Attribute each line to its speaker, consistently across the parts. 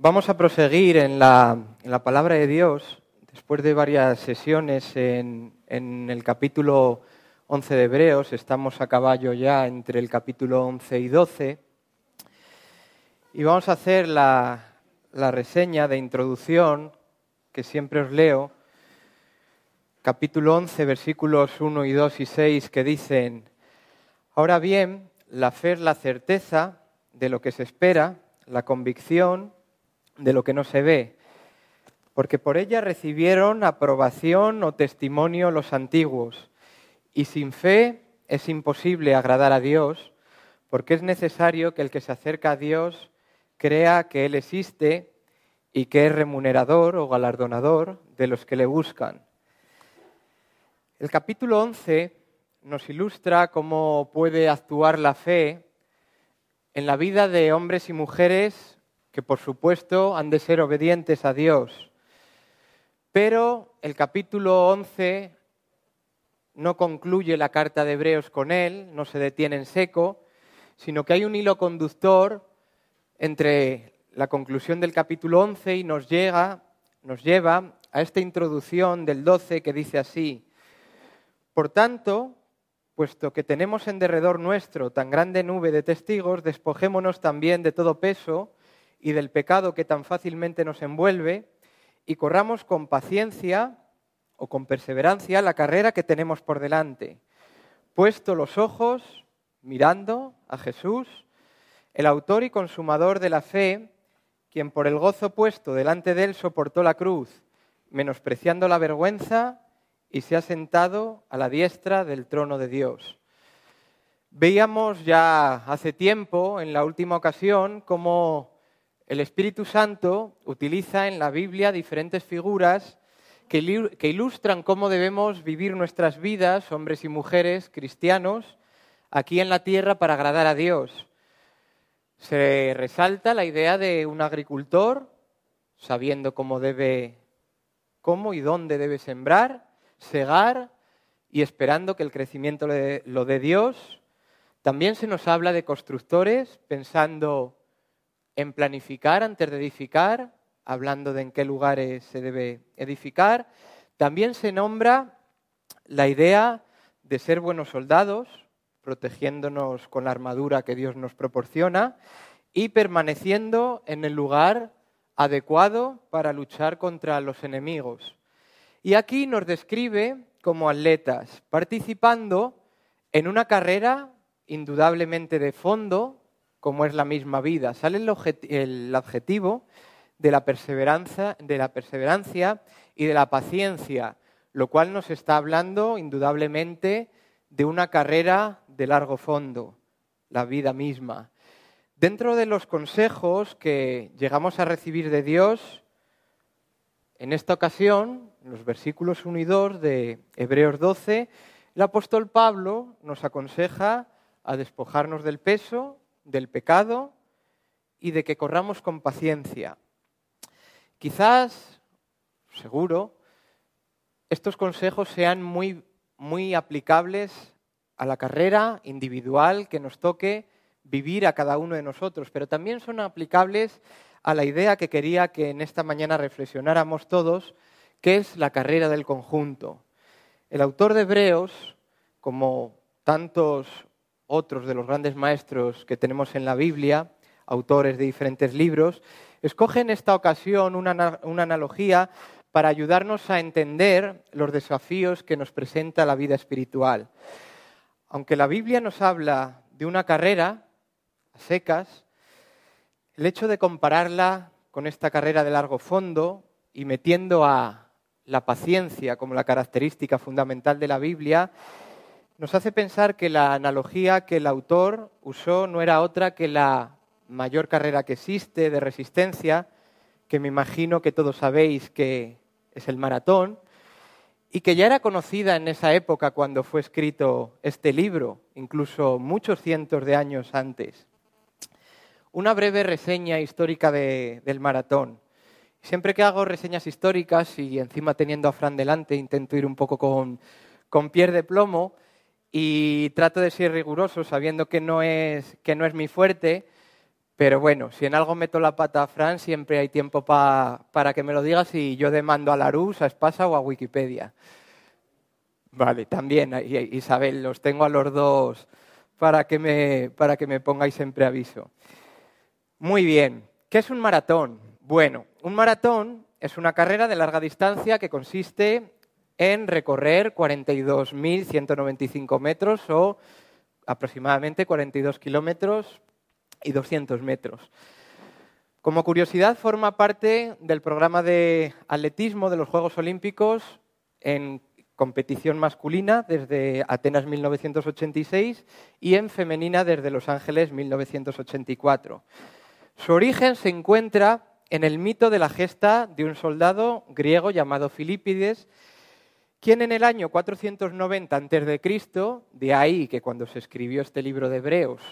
Speaker 1: Vamos a proseguir en la, palabra de Dios, después de varias sesiones en, el capítulo 11 de Hebreos, estamos a caballo ya entre el capítulo 11 y 12, y vamos a hacer la, la reseña de introducción que siempre os leo, capítulo 11, versículos 1 y 2 y 6, que dicen, ahora bien, la fe es la certeza de lo que se espera, la convicción de lo que no se ve, porque por ella recibieron aprobación o testimonio los antiguos, y sin fe es imposible agradar a Dios, porque es necesario que el que se acerca a Dios crea que Él existe y que es remunerador o galardonador de los que le buscan. El capítulo 11 nos ilustra cómo puede actuar la fe en la vida de hombres y mujeres que por supuesto han de ser obedientes a Dios. Pero el capítulo 11 no concluye la carta de Hebreos con él, no se detiene en seco, sino que hay un hilo conductor entre la conclusión del capítulo 11 y nos, llega, nos lleva a esta introducción del 12 que dice así, Por tanto, puesto que tenemos en derredor nuestro tan grande nube de testigos, despojémonos también de todo peso y del pecado que tan fácilmente nos envuelve y corramos con paciencia o con perseverancia la carrera que tenemos por delante, puesto los ojos mirando a Jesús, el autor y consumador de la fe, quien por el gozo puesto delante de él soportó la cruz, menospreciando la vergüenza y se ha sentado a la diestra del trono de Dios. Veíamos ya hace tiempo, en la última ocasión, cómo el Espíritu Santo utiliza en la Biblia diferentes figuras que, ilustran cómo debemos vivir nuestras vidas, hombres y mujeres cristianos, aquí en la tierra para agradar a Dios. Se resalta la idea de un agricultor sabiendo cómo debe, cómo y dónde debe sembrar, segar y esperando que el crecimiento lo dé Dios. También se nos habla de constructores pensando en planificar antes de edificar, hablando de en qué lugares se debe edificar. También se nombra la idea de ser buenos soldados, protegiéndonos con la armadura que Dios nos proporciona y permaneciendo en el lugar adecuado para luchar contra los enemigos. Y aquí nos describe como atletas, participando en una carrera indudablemente de fondo, como es la misma vida. Sale el, adjetivo de la, perseverancia, de la perseverancia y de la paciencia, lo cual nos está hablando indudablemente de una carrera de largo fondo, la vida misma. Dentro de los consejos que llegamos a recibir de Dios, en esta ocasión, en los versículos 1 y 2 de Hebreos 12, el apóstol Pablo nos aconseja a despojarnos del peso del pecado y de que corramos con paciencia. Quizás, seguro, estos consejos sean muy, muy aplicables a la carrera individual que nos toque vivir a cada uno de nosotros, pero también son aplicables a la idea que quería que en esta mañana reflexionáramos todos, que es la carrera del conjunto. El autor de Hebreos, como tantos otros de los grandes maestros que tenemos en la Biblia, autores de diferentes libros, escoge en esta ocasión una, una analogía para ayudarnos a entender los desafíos que nos presenta la vida espiritual. Aunque la Biblia nos habla de una carrera a secas, el hecho de compararla con esta carrera de largo fondo y metiendo a la paciencia como la característica fundamental de la Biblia, nos hace pensar que la analogía que el autor usó no era otra que la mayor carrera que existe de resistencia, que me imagino que todos sabéis que es el maratón, y que ya era conocida en esa época cuando fue escrito este libro, incluso muchos cientos de años antes. Una breve reseña histórica del maratón. Siempre que hago reseñas históricas y encima teniendo a Fran delante, intento ir un poco con, con de plomo, y trato de ser riguroso sabiendo que no es, que no es mi fuerte, Pero bueno, si en algo meto la pata a Fran, siempre hay tiempo para que me lo digas y yo demando a Larus, a Espasa o a Wikipedia. Vale, también, Isabel, los tengo a los dos para que me, para que me pongáis en preaviso. Muy bien, ¿qué es un maratón? Bueno, un maratón es una carrera de larga distancia que consiste en recorrer 42.195 metros o aproximadamente 42 kilómetros y 200 metros. Como curiosidad, forma parte del programa de atletismo de los Juegos Olímpicos en competición masculina desde Atenas 1986 y en femenina desde Los Ángeles 1984. Su origen se encuentra en el mito de la gesta de un soldado griego llamado Filipides, quien en el año 490 a.C., de ahí que cuando se escribió este libro de Hebreos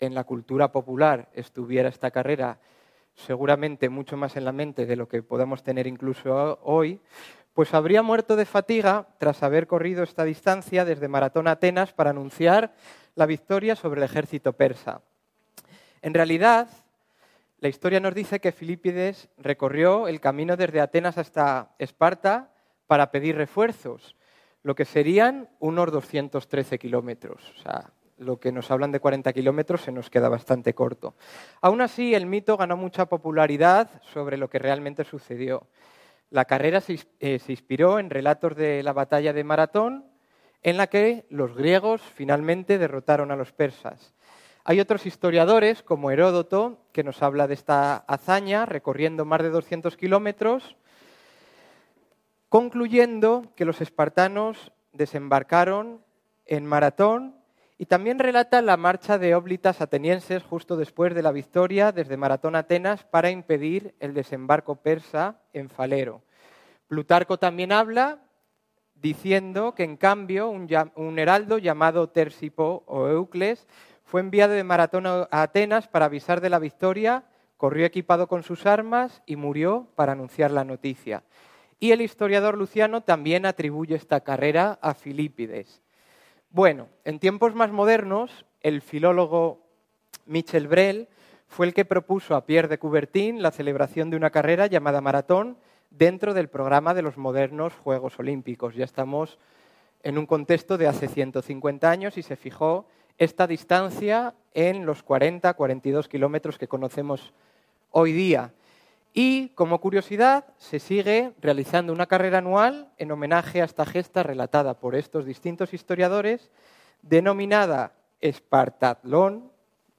Speaker 1: en la cultura popular estuviera esta carrera seguramente mucho más en la mente de lo que podemos tener incluso hoy, pues habría muerto de fatiga tras haber corrido esta distancia desde Maratón a Atenas para anunciar la victoria sobre el ejército persa. En realidad, la historia nos dice que Filipides recorrió el camino desde Atenas hasta Esparta para pedir refuerzos, lo que serían unos 213 kilómetros. O sea, lo que nos hablan de 40 kilómetros se nos queda bastante corto. Aún así, el mito ganó mucha popularidad sobre lo que realmente sucedió. La carrera se, eh, inspiró en relatos de la batalla de Maratón, en la que los griegos finalmente derrotaron a los persas. Hay otros historiadores, como Heródoto, que nos habla de esta hazaña, recorriendo más de 200 kilómetros, concluyendo que los espartanos desembarcaron en Maratón y también relata la marcha de óblitas atenienses justo después de la victoria desde Maratón Atenas para impedir el desembarco persa en Falero. Plutarco también habla diciendo que en cambio un, heraldo llamado Tersipo o Eucles fue enviado de Maratón a Atenas para avisar de la victoria, corrió equipado con sus armas y murió para anunciar la noticia. Y el historiador Luciano también atribuye esta carrera a Filipides. Bueno, en tiempos más modernos, el filólogo Michel Brel fue el que propuso a Pierre de Coubertin la celebración de una carrera llamada maratón dentro del programa de los modernos Juegos Olímpicos. Ya estamos en un contexto de hace 150 años y se fijó esta distancia en los 40-42 kilómetros que conocemos hoy día. Y, como curiosidad, se sigue realizando una carrera anual en homenaje a esta gesta relatada por estos distintos historiadores, denominada Espartatlón.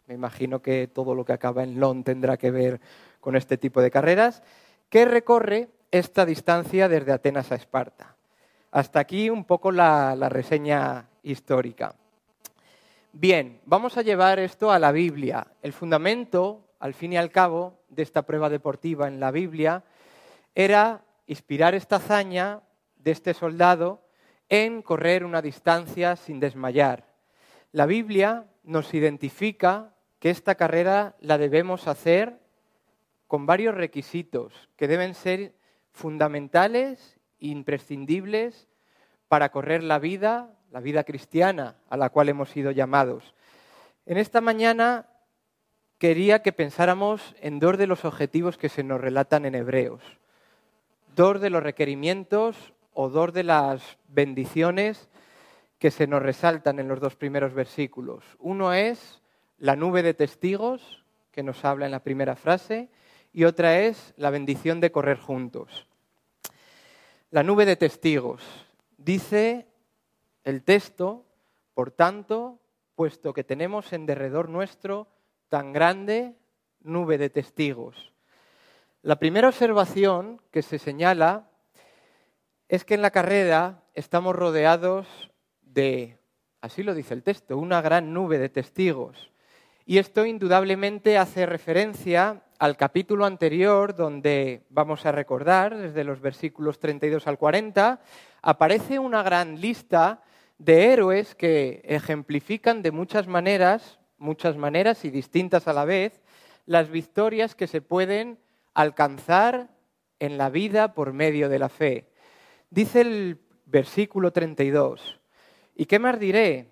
Speaker 1: Me imagino que todo lo que acaba en lon tendrá que ver con este tipo de carreras, que recorre esta distancia desde Atenas a Esparta. Hasta aquí un poco la, la reseña histórica. Bien, vamos a llevar esto a la Biblia. El fundamento al fin y al cabo, de esta prueba deportiva en la Biblia, era inspirar esta hazaña de este soldado en correr una distancia sin desmayar. La Biblia nos identifica que esta carrera la debemos hacer con varios requisitos que deben ser fundamentales e imprescindibles para correr la vida, la vida cristiana a la cual hemos sido llamados. En esta mañana quería que pensáramos en dos de los objetivos que se nos relatan en Hebreos, dos de los requerimientos o dos de las bendiciones que se nos resaltan en los dos primeros versículos. Uno es la nube de testigos, que nos habla en la primera frase, y otra es la bendición de correr juntos. La nube de testigos. Dice el texto, por tanto, puesto que tenemos en derredor nuestro tan grande nube de testigos. La primera observación que se señala es que en la carrera estamos rodeados de, así lo dice el texto, una gran nube de testigos. Y esto indudablemente hace referencia al capítulo anterior donde vamos a recordar, desde los versículos 32 al 40, aparece una gran lista de héroes que ejemplifican de muchas maneras muchas maneras y distintas a la vez, las victorias que se pueden alcanzar en la vida por medio de la fe. Dice el versículo 32, ¿y qué más diré?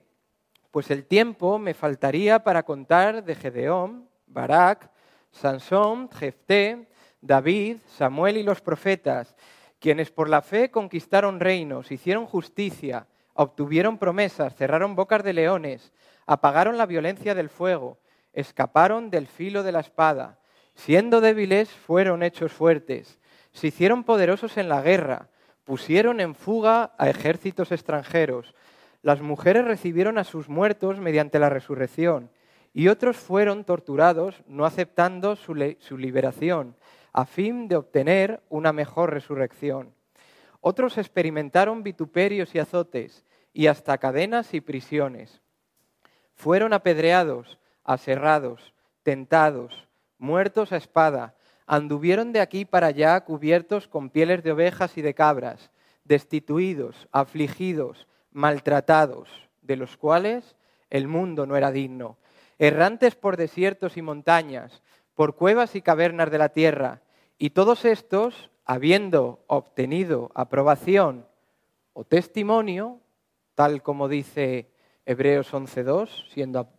Speaker 1: Pues el tiempo me faltaría para contar de Gedeón, Barak, Sansón, Jefté, David, Samuel y los profetas, quienes por la fe conquistaron reinos, hicieron justicia, obtuvieron promesas, cerraron bocas de leones, apagaron la violencia del fuego, escaparon del filo de la espada, siendo débiles fueron hechos fuertes, se hicieron poderosos en la guerra, pusieron en fuga a ejércitos extranjeros, las mujeres recibieron a sus muertos mediante la resurrección, y otros fueron torturados no aceptando su, liberación, a fin de obtener una mejor resurrección. Otros experimentaron vituperios y azotes, y hasta cadenas y prisiones. Fueron apedreados, aserrados, tentados, muertos a espada, anduvieron de aquí para allá cubiertos con pieles de ovejas y de cabras, destituidos, afligidos, maltratados, de los cuales el mundo no era digno, errantes por desiertos y montañas, por cuevas y cavernas de la tierra, y todos estos, habiendo obtenido aprobación o testimonio, tal como dice Hebreos 11.2, siendo,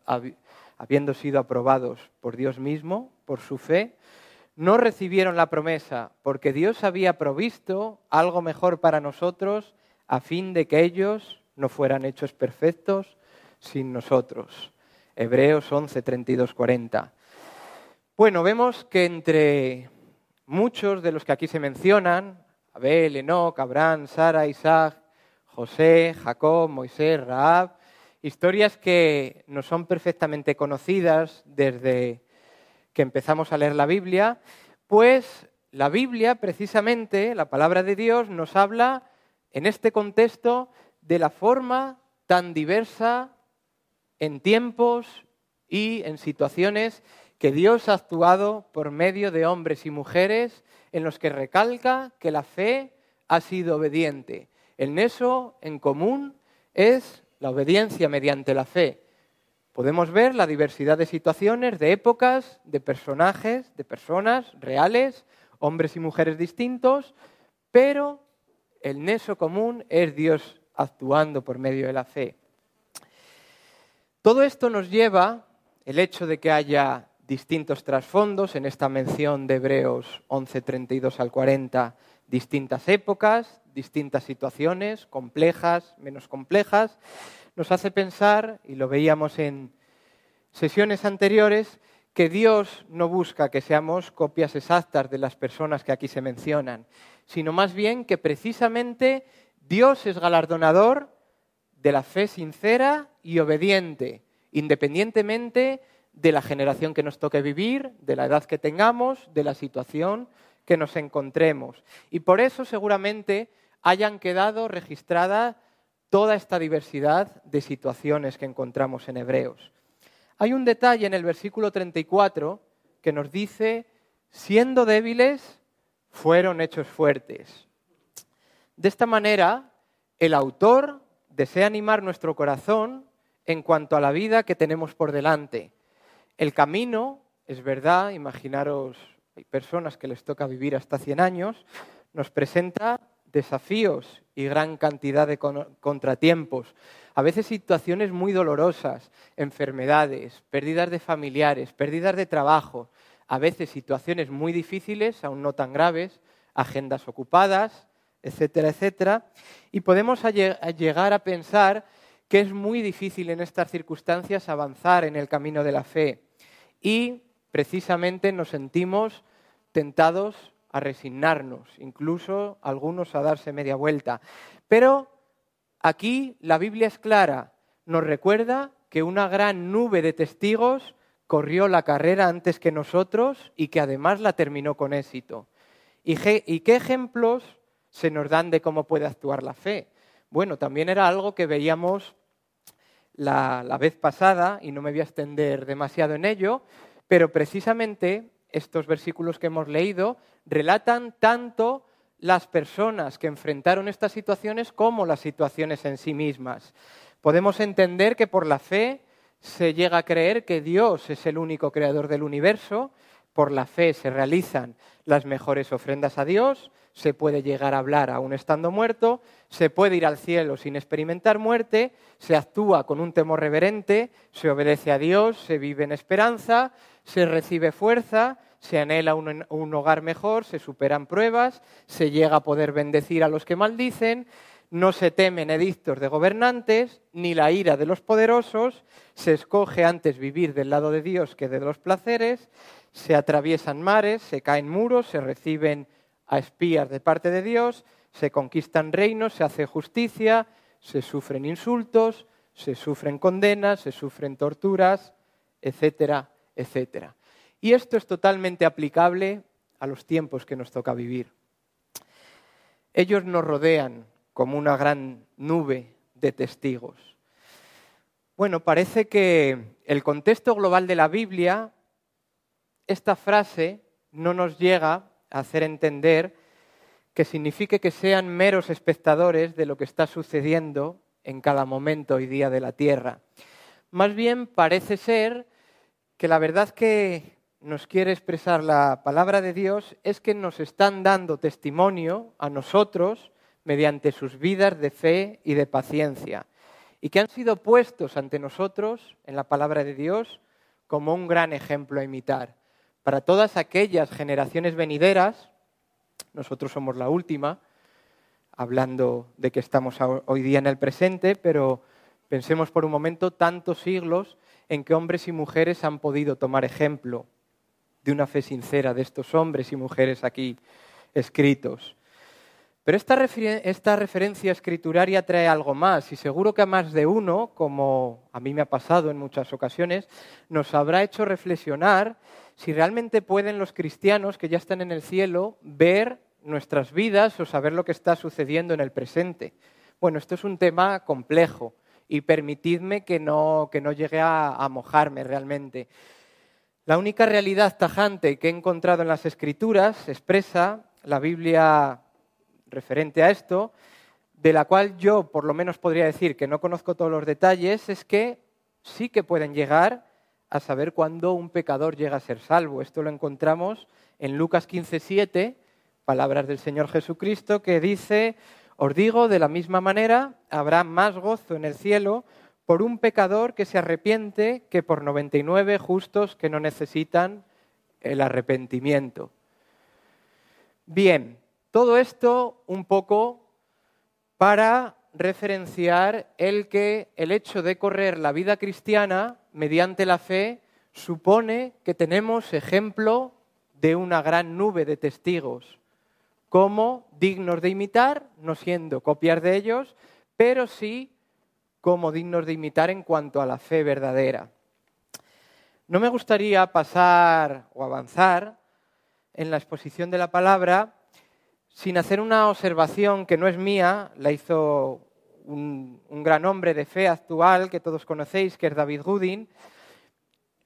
Speaker 1: habiendo sido aprobados por Dios mismo, por su fe, no recibieron la promesa, porque Dios había provisto algo mejor para nosotros, a fin de que ellos no fueran hechos perfectos sin nosotros. Hebreos 11, 32, 40. Bueno, vemos que entre muchos de los que aquí se mencionan, Abel, Enoch, Abraham, Sara, Isaac, José, Jacob, Moisés, Raab, historias que no son perfectamente conocidas desde que empezamos a leer la Biblia, pues la Biblia, precisamente, la palabra de Dios, nos habla en este contexto de la forma tan diversa en tiempos y en situaciones que Dios ha actuado por medio de hombres y mujeres en los que recalca que la fe ha sido obediente. El neso en común es la obediencia mediante la fe. Podemos ver la diversidad de situaciones, de épocas, de personajes, de personas reales, hombres y mujeres distintos, pero el neso común es Dios actuando por medio de la fe. Todo esto nos lleva, el hecho de que haya distintos trasfondos, en esta mención de Hebreos 11, 32 al 40, distintas épocas, distintas situaciones, complejas, menos complejas, nos hace pensar, y lo veíamos en sesiones anteriores, que Dios no busca que seamos copias exactas de las personas que aquí se mencionan, sino más bien que precisamente Dios es galardonador de la fe sincera y obediente, independientemente de la generación que nos toque vivir, de la edad que tengamos, de la situación que nos encontremos. Y por eso seguramente hayan quedado registradas toda esta diversidad de situaciones que encontramos en Hebreos. Hay un detalle en el versículo 34 que nos dice, siendo débiles, fueron hechos fuertes. De esta manera, el autor desea animar nuestro corazón en cuanto a la vida que tenemos por delante. El camino, es verdad, imaginaros, hay personas que les toca vivir hasta 100 años, nos presenta desafíos y gran cantidad de contratiempos, a veces situaciones muy dolorosas, enfermedades, pérdidas de familiares, pérdidas de trabajo, a veces situaciones muy difíciles, aún no tan graves, agendas ocupadas, etcétera, etcétera, y podemos llegar a pensar que es muy difícil en estas circunstancias avanzar en el camino de la fe. Y precisamente nos sentimos tentados a resignarnos, incluso algunos a darse media vuelta. Pero aquí la Biblia es clara, nos recuerda que una gran nube de testigos corrió la carrera antes que nosotros y que además la terminó con éxito. ¿Y, qué ejemplos se nos dan de cómo puede actuar la fe? Bueno, también era algo que veíamos la, la vez pasada y no me voy a extender demasiado en ello, pero precisamente estos versículos que hemos leído relatan tanto las personas que enfrentaron estas situaciones como las situaciones en sí mismas. Podemos entender que por la fe se llega a creer que Dios es el único creador del universo, por la fe se realizan las mejores ofrendas a Dios, se puede llegar a hablar aún estando muerto, se puede ir al cielo sin experimentar muerte, se actúa con un temor reverente, se obedece a Dios, se vive en esperanza, se recibe fuerza, se anhela un, hogar mejor, se superan pruebas, se llega a poder bendecir a los que maldicen, no se temen edictos de gobernantes, ni la ira de los poderosos, se escoge antes vivir del lado de Dios que de los placeres, se atraviesan mares, se caen muros, se reciben a espías de parte de Dios, se conquistan reinos, se hace justicia, se sufren insultos, se sufren condenas, se sufren torturas, etcétera, etcétera. Y esto es totalmente aplicable a los tiempos que nos toca vivir. Ellos nos rodean como una gran nube de testigos. Bueno, parece que el contexto global de la Biblia, esta frase no nos llega a hacer entender que signifique que sean meros espectadores de lo que está sucediendo en cada momento y día de la tierra. Más bien parece ser que la verdad que nos quiere expresar la palabra de Dios es que nos están dando testimonio a nosotros mediante sus vidas de fe y de paciencia, y que han sido puestos ante nosotros en la palabra de Dios como un gran ejemplo a imitar. Para todas aquellas generaciones venideras, nosotros somos la última, hablando de que estamos hoy día en el presente, pero pensemos por un momento tantos siglos en que hombres y mujeres han podido tomar ejemplo de una fe sincera de estos hombres y mujeres aquí escritos. Pero esta, esta, referencia escrituraria trae algo más y seguro que a más de uno, como a mí me ha pasado en muchas ocasiones, nos habrá hecho reflexionar si realmente pueden los cristianos que ya están en el cielo ver nuestras vidas o saber lo que está sucediendo en el presente. Bueno, esto es un tema complejo y permitidme que no, que no llegue a, a mojarme realmente. La única realidad tajante que he encontrado en las Escrituras expresa la Biblia referente a esto, de la cual yo por lo menos podría decir que no conozco todos los detalles, es que sí que pueden llegar a saber cuándo un pecador llega a ser salvo. Esto lo encontramos en Lucas 15:7, palabras del Señor Jesucristo, que dice, os digo, de la misma manera, habrá más gozo en el cielo por un pecador que se arrepiente que por 99 justos que no necesitan el arrepentimiento. Bien, todo esto un poco para referenciar el que el hecho de correr la vida cristiana mediante la fe supone que tenemos ejemplo de una gran nube de testigos, como dignos de imitar, no siendo copiar de ellos, pero sí como dignos de imitar en cuanto a la fe verdadera. No me gustaría pasar o avanzar en la exposición de la palabra sin hacer una observación que no es mía, la hizo un, gran hombre de fe actual que todos conocéis, que es David Gooding,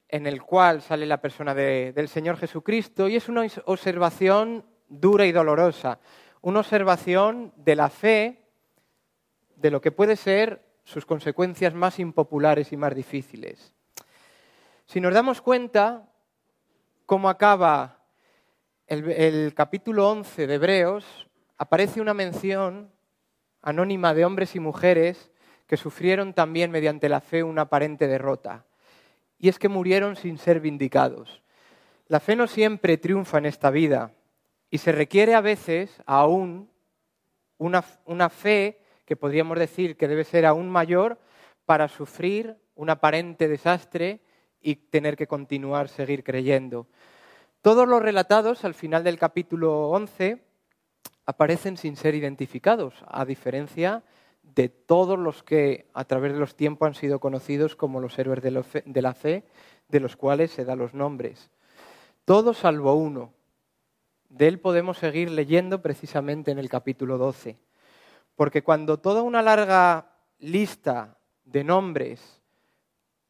Speaker 1: en el cual sale la persona del Señor Jesucristo, y es una observación dura y dolorosa, una observación de la fe, de lo que puede ser sus consecuencias más impopulares y más difíciles. Si nos damos cuenta cómo acaba el, capítulo 11 de Hebreos aparece una mención anónima de hombres y mujeres que sufrieron también mediante la fe una aparente derrota. Y es que murieron sin ser vindicados. La fe no siempre triunfa en esta vida y se requiere a veces aún una, fe que podríamos decir que debe ser aún mayor para sufrir un aparente desastre y tener que continuar, seguir creyendo. Todos los relatados al final del capítulo 11 aparecen sin ser identificados, a diferencia de todos los que a través de los tiempos han sido conocidos como los héroes de la fe, de los cuales se dan los nombres. Todos salvo uno. De él podemos seguir leyendo precisamente en el capítulo 12. Porque cuando toda una larga lista de nombres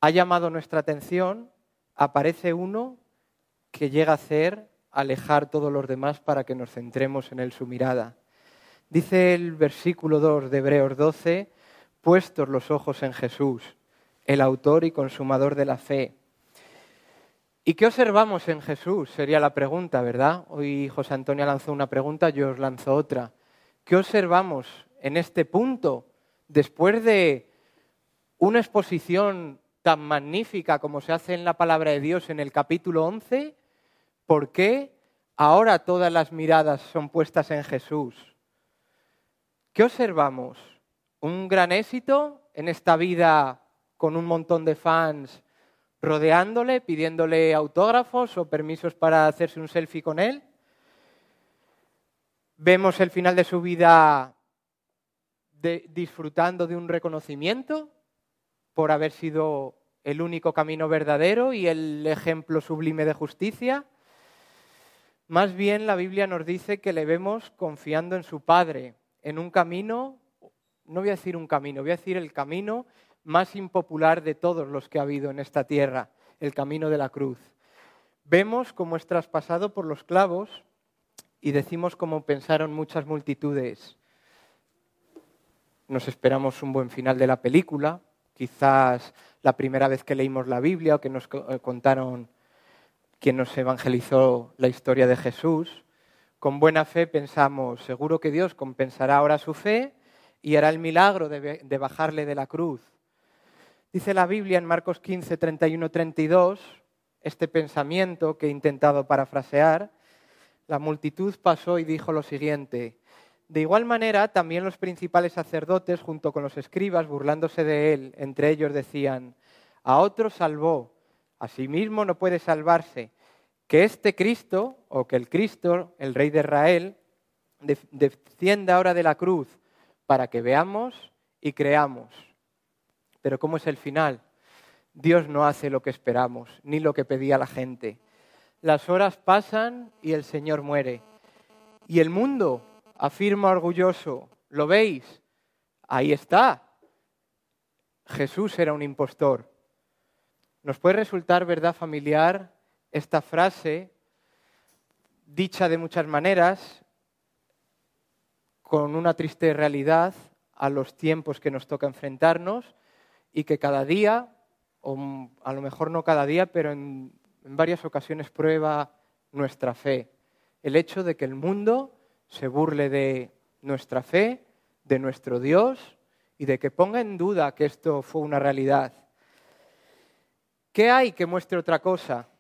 Speaker 1: ha llamado nuestra atención, aparece uno que llega a hacer alejar todos los demás para que nos centremos en él su mirada. Dice el versículo 2 de Hebreos 12, puestos los ojos en Jesús, el autor y consumador de la fe. ¿Y qué observamos en Jesús? Sería la pregunta, ¿verdad? Hoy José Antonio lanzó una pregunta, yo os lanzo otra. ¿Qué observamos en este punto después de una exposición tan magnífica como se hace en la palabra de Dios en el capítulo 11, ¿por qué ahora todas las miradas son puestas en Jesús? ¿Qué observamos? ¿Un gran éxito en esta vida con un montón de fans rodeándole, pidiéndole autógrafos o permisos para hacerse un selfie con él? ¿Vemos el final de su vida disfrutando de un reconocimiento por haber sido el único camino verdadero y el ejemplo sublime de justicia. Más bien la Biblia nos dice que le vemos confiando en su Padre, en un camino, no voy a decir un camino, voy a decir el camino más impopular de todos los que ha habido en esta tierra, el camino de la cruz. Vemos cómo es traspasado por los clavos y decimos como pensaron muchas multitudes, nos esperamos un buen final de la película, quizás la primera vez que leímos la Biblia o que nos eh, contaron quien nos evangelizó la historia de Jesús. Con buena fe pensamos, seguro que Dios compensará ahora su fe y hará el milagro de, de bajarle de la cruz. Dice la Biblia en Marcos 15, 31, 32, este pensamiento que he intentado parafrasear, la multitud pasó y dijo lo siguiente, de igual manera, también los principales sacerdotes, junto con los escribas, burlándose de él, entre ellos decían, a otro salvó, a sí mismo no puede salvarse, que este Cristo, o que el Cristo, el Rey de Israel, descienda ahora de la cruz, para que veamos y creamos. Pero ¿cómo es el final? Dios no hace lo que esperamos, ni lo que pedía la gente. Las horas pasan y el Señor muere. Y el mundo afirma orgulloso, ¿lo veis? Ahí está. Jesús era un impostor. Nos puede resultar verdad familiar esta frase, dicha de muchas maneras, con una triste realidad a los tiempos que nos toca enfrentarnos y que cada día, o a lo mejor no cada día, pero en, varias ocasiones prueba nuestra fe. El hecho de que el mundo se burle de nuestra fe, de nuestro Dios y de que ponga en duda que esto fue una realidad. ¿Qué hay que muestre otra cosa?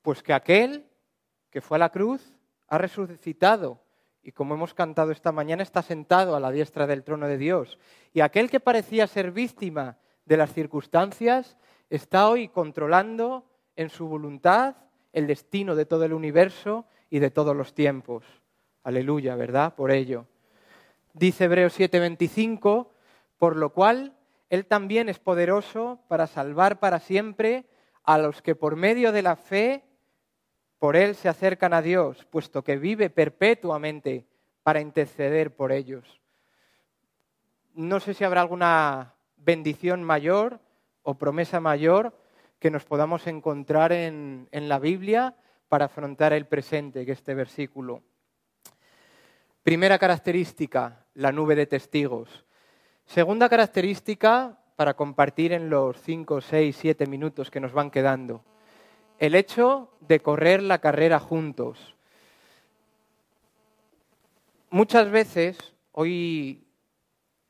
Speaker 1: Pues que aquel que fue a la cruz ha resucitado y como hemos cantado esta mañana está sentado a la diestra del trono de Dios. Y aquel que parecía ser víctima de las circunstancias está hoy controlando en su voluntad el destino de todo el universo y de todos los tiempos. Aleluya, ¿verdad? Por ello. Dice Hebreos 7:25, por lo cual Él también es poderoso para salvar para siempre a los que por medio de la fe por Él se acercan a Dios, puesto que vive perpetuamente para interceder por ellos. No sé si habrá alguna bendición mayor o promesa mayor que nos podamos encontrar en, en la Biblia para afrontar el presente, que este versículo. Primera característica, la nube de testigos. Segunda característica, para compartir en los 5, 6, 7 minutos que nos van quedando, el hecho de correr la carrera juntos. Muchas veces, hoy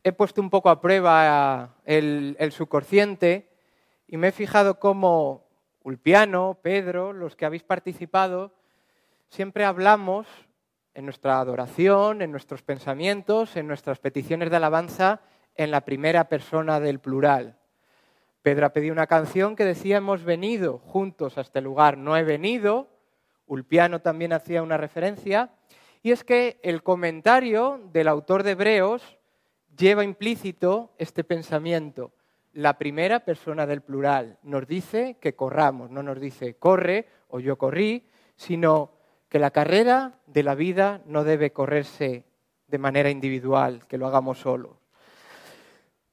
Speaker 1: he puesto un poco a prueba el, el subconsciente y me he fijado cómo Ulpiano, Pedro, los que habéis participado, siempre hablamos en nuestra adoración, en nuestros pensamientos, en nuestras peticiones de alabanza, en la primera persona del plural. Pedro ha pedido una canción que decía hemos venido juntos a este lugar, no he venido. Ulpiano también hacía una referencia. Y es que el comentario del autor de Hebreos lleva implícito este pensamiento. La primera persona del plural nos dice que corramos, no nos dice corre o yo corrí, sino que la carrera de la vida no debe correrse de manera individual, que lo hagamos solos.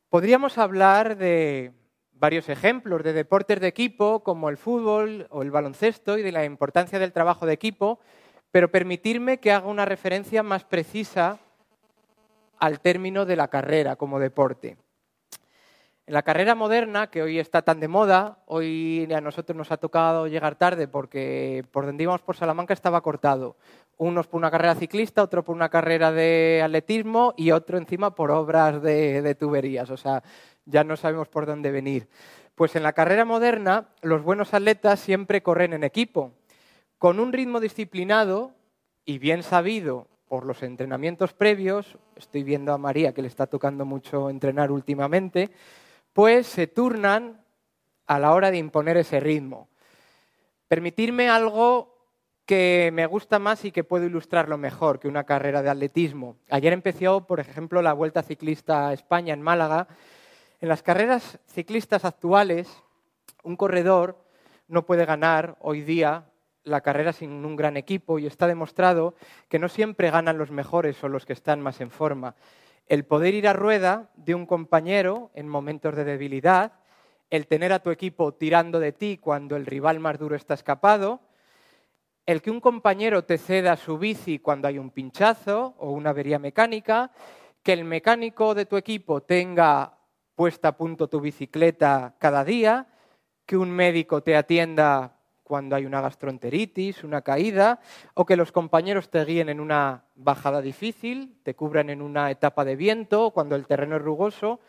Speaker 1: Podríamos hablar de varios ejemplos de deportes de equipo, como el fútbol o el baloncesto, y de la importancia del trabajo de equipo, pero permitirme que haga una referencia más precisa al término de la carrera como deporte. En la carrera moderna, que hoy está tan de moda, hoy a nosotros nos ha tocado llegar tarde porque por donde íbamos por Salamanca estaba cortado. Unos por una carrera ciclista, otro por una carrera de atletismo y otro encima por obras de, de tuberías. O sea, ya no sabemos por dónde venir. Pues en la carrera moderna los buenos atletas siempre corren en equipo, con un ritmo disciplinado y bien sabido por los entrenamientos previos, estoy viendo a María que le está tocando mucho entrenar últimamente, pues se turnan a la hora de imponer ese ritmo. Permitirme algo que me gusta más y que puedo ilustrarlo mejor que una carrera de atletismo. Ayer empezó, por ejemplo, la Vuelta Ciclista a España en Málaga. En las carreras ciclistas actuales, un corredor no puede ganar hoy día la carrera sin un gran equipo y está demostrado que no siempre ganan los mejores o los que están más en forma. El poder ir a rueda de un compañero en momentos de debilidad, el tener a tu equipo tirando de ti cuando el rival más duro está escapado, el que un compañero te ceda su bici cuando hay un pinchazo o una avería mecánica, que el mecánico de tu equipo tenga puesta a punto tu bicicleta cada día, que un médico te atienda cuando hay una gastroenteritis, una caída, o que los compañeros te guíen en una bajada difícil, te cubran en una etapa de viento, cuando el terreno es rugoso,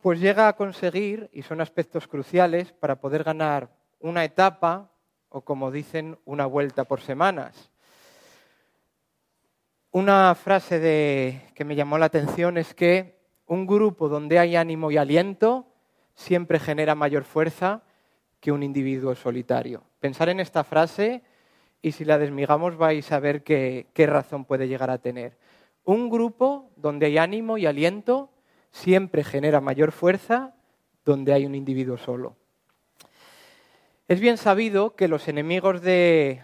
Speaker 1: pues llega a conseguir, y son aspectos cruciales, para poder ganar una etapa o, como dicen, una vuelta por semanas. Una frase que me llamó la atención es que un grupo donde hay ánimo y aliento siempre genera mayor fuerza que un individuo solitario. Pensar en esta frase y si la desmigamos vais a ver qué, razón puede llegar a tener. Un grupo donde hay ánimo y aliento siempre genera mayor fuerza donde hay un individuo solo. Es bien sabido que los enemigos de,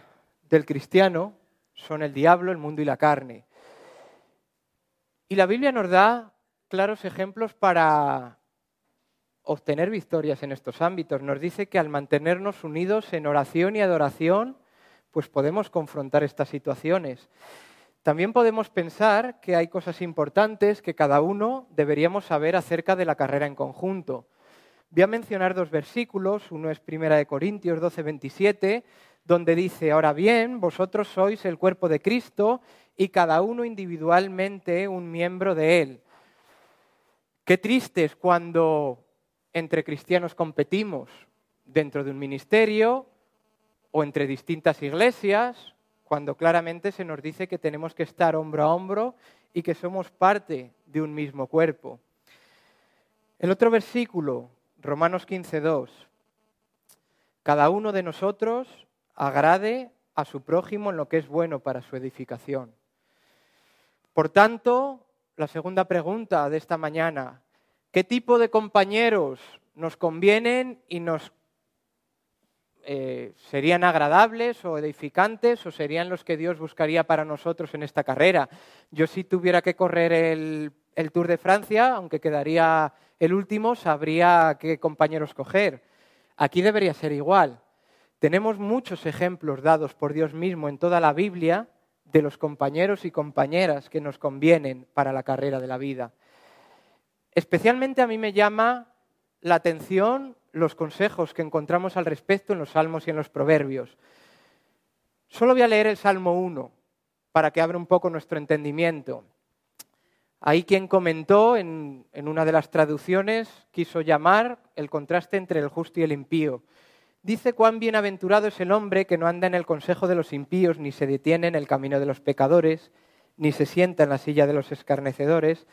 Speaker 1: del cristiano son el diablo, el mundo y la carne. Y la Biblia nos da claros ejemplos para obtener victorias en estos ámbitos. Nos dice que al mantenernos unidos en oración y adoración, pues podemos confrontar estas situaciones. También podemos pensar que hay cosas importantes que cada uno deberíamos saber acerca de la carrera en conjunto. Voy a mencionar dos versículos, uno es Primera de Corintios 12, 27, donde dice, ahora bien, vosotros sois el cuerpo de Cristo y cada uno individualmente un miembro de él. Qué triste es cuando entre cristianos competimos dentro de un ministerio o entre distintas iglesias, cuando claramente se nos dice que tenemos que estar hombro a hombro y que somos parte de un mismo cuerpo. El otro versículo, Romanos 15.2, cada uno de nosotros agrade a su prójimo en lo que es bueno para su edificación. Por tanto, la segunda pregunta de esta maña, qué tipo de compañeros nos convienen y nos eh, serían agradables o edificantes o serían los que Dios buscaría para nosotros en esta carrera. Yo si tuviera que correr el, el Tour de Francia, aunque quedaría el último, sabría qué compañeros coger. Aquí debería ser igual. Tenemos muchos ejemplos dados por Dios mismo en toda la Biblia de los compañeros y compañeras que nos convienen para la carrera de la vida. Especialmente a mí me llama la atención los consejos que encontramos al respecto en los salmos y en los proverbios. Solo voy a leer el Salmo 1 para que abra un poco nuestro entendimiento. Ahí quien comentó en, en, una de las traducciones quiso llamar el contraste entre el justo y el impío. Dice cuán bienaventurado es el hombre que no anda en el consejo de los impíos, ni se detiene en el camino de los pecadores, ni se sienta en la silla de los escarnecedores,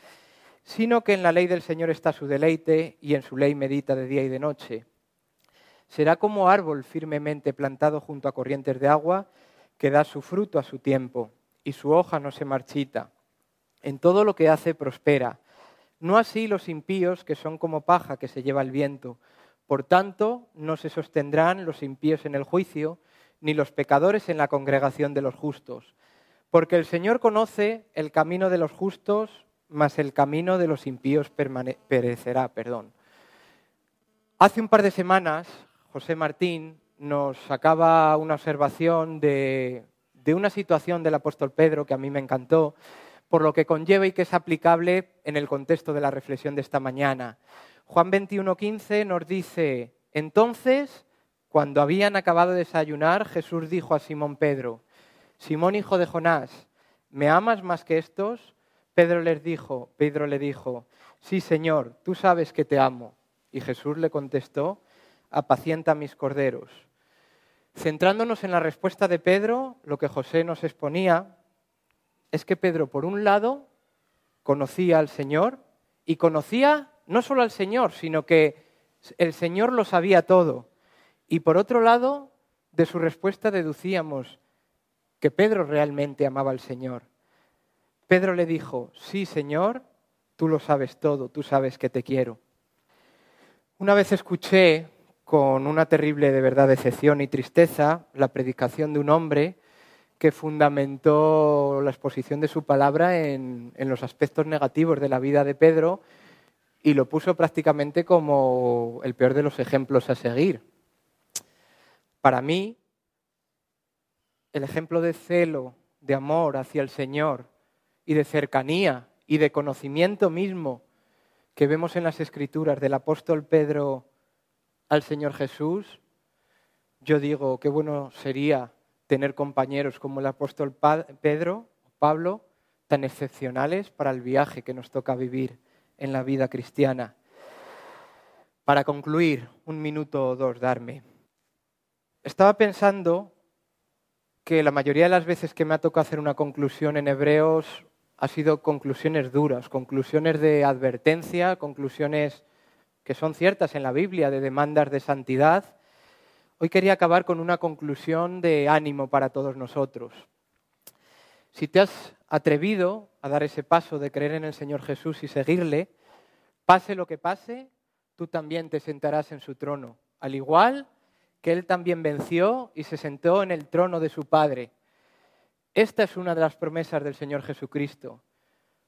Speaker 1: sino que en la ley del Señor está su deleite y en su ley medita de día y de noche. Será como árbol firmemente plantado junto a corrientes de agua, que da su fruto a su tiempo, y su hoja no se marchita. En todo lo que hace prospera. No así los impíos, que son como paja que se lleva el viento. Por tanto, no se sostendrán los impíos en el juicio, ni los pecadores en la congregación de los justos. Porque el Señor conoce el camino de los justos, mas el camino de los impíos perecerá. Perdón. Hace un par de semanas, José Martín nos sacaba una observación de, de una situación del apóstol Pedro que a mí me encantó, por lo que conlleva y que es aplicable en el contexto de la reflexión de esta mañana. Juan 21:15 nos dice, entonces, cuando habían acabado de desayunar, Jesús dijo a Simón Pedro, Simón hijo de Jonás, ¿me amas más que estos? Pedro les dijo, Pedro le dijo, sí Señor, tú sabes que te amo. Y Jesús le contestó, apacienta mis corderos. Centrándonos en la respuesta de Pedro, lo que José nos exponía es que Pedro, por un lado, conocía al Señor y conocía no solo al Señor, sino que el Señor lo sabía todo. Y por otro lado, de su respuesta deducíamos que Pedro realmente amaba al Señor. Pedro le dijo, sí, Señor, tú lo sabes todo, tú sabes que te quiero. Una vez escuché con una terrible de verdad decepción y tristeza la predicación de un hombre que fundamentó la exposición de su palabra en, en, los aspectos negativos de la vida de Pedro y lo puso prácticamente como el peor de los ejemplos a seguir. Para mí, el ejemplo de celo, de amor hacia el Señor y de cercanía y de conocimiento mismo que vemos en las escrituras del apóstol Pedro al Señor Jesús, yo digo, qué bueno sería tener compañeros como el apóstol Pedro o Pablo, tan excepcionales para el viaje que nos toca vivir en la vida cristiana. Para concluir, un minuto o dos darme. Estaba pensando que la mayoría de las veces que me ha tocado hacer una conclusión en Hebreos ha sido conclusiones duras, conclusiones de advertencia, conclusiones que son ciertas en la Biblia, de demandas de santidad. Hoy quería acabar con una conclusión de ánimo para todos nosotros. Si te has atrevido a dar ese paso de creer en el Señor Jesús y seguirle, pase lo que pase, tú también te sentarás en su trono, al igual que Él también venció y se sentó en el trono de su Padre. Esta es una de las promesas del Señor Jesucristo.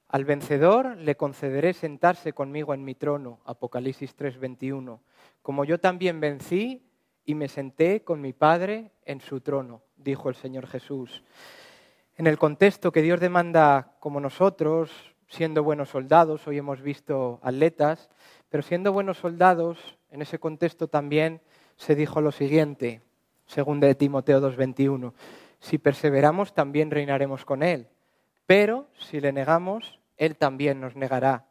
Speaker 1: Al vencedor le concederé sentarse conmigo en mi trono, Apocalipsis 3:21, como yo también vencí y me senté con mi Padre en su trono, dijo el Señor Jesús. En el contexto que Dios demanda como nosotros, siendo buenos soldados, hoy hemos visto atletas, pero siendo buenos soldados, en ese contexto también se dijo lo siguiente, según de Timoteo 2:21, si perseveramos también reinaremos con él, pero si le negamos, él también nos negará.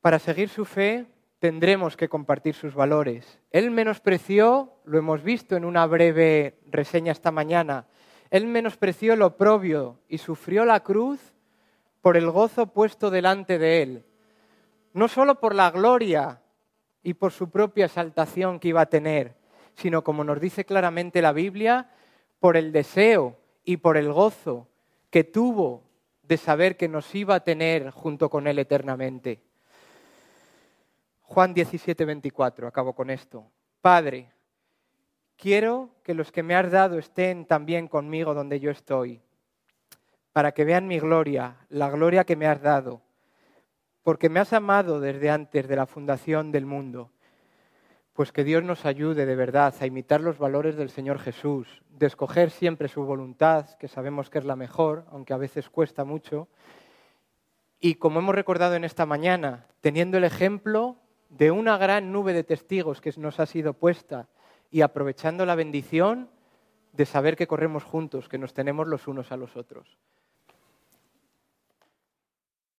Speaker 1: Para seguir su fe tendremos que compartir sus valores. Él menospreció, lo hemos visto en una breve reseña esta mañana, él menospreció lo oprobio y sufrió la cruz por el gozo puesto delante de él, no solo por la gloria y por su propia exaltación que iba a tener, sino como nos dice claramente la Biblia, por el deseo y por el gozo que tuvo de saber que nos iba a tener junto con Él eternamente. Juan 17, 24, acabo con esto. Padre, quiero que los que me has dado estén también conmigo donde yo estoy, para que vean mi gloria, la gloria que me has dado, porque me has amado desde antes de la fundación del mundo. Pues que Dios nos ayude de verdad a imitar los valores del Señor Jesús, de escoger siempre su voluntad, que sabemos que es la mejor, aunque a veces cuesta mucho. Y como hemos recordado en esta mañana, teniendo el ejemplo de una gran nube de testigos que nos ha sido puesta y aprovechando la bendición de saber que corremos juntos, que nos tenemos los unos a los otros.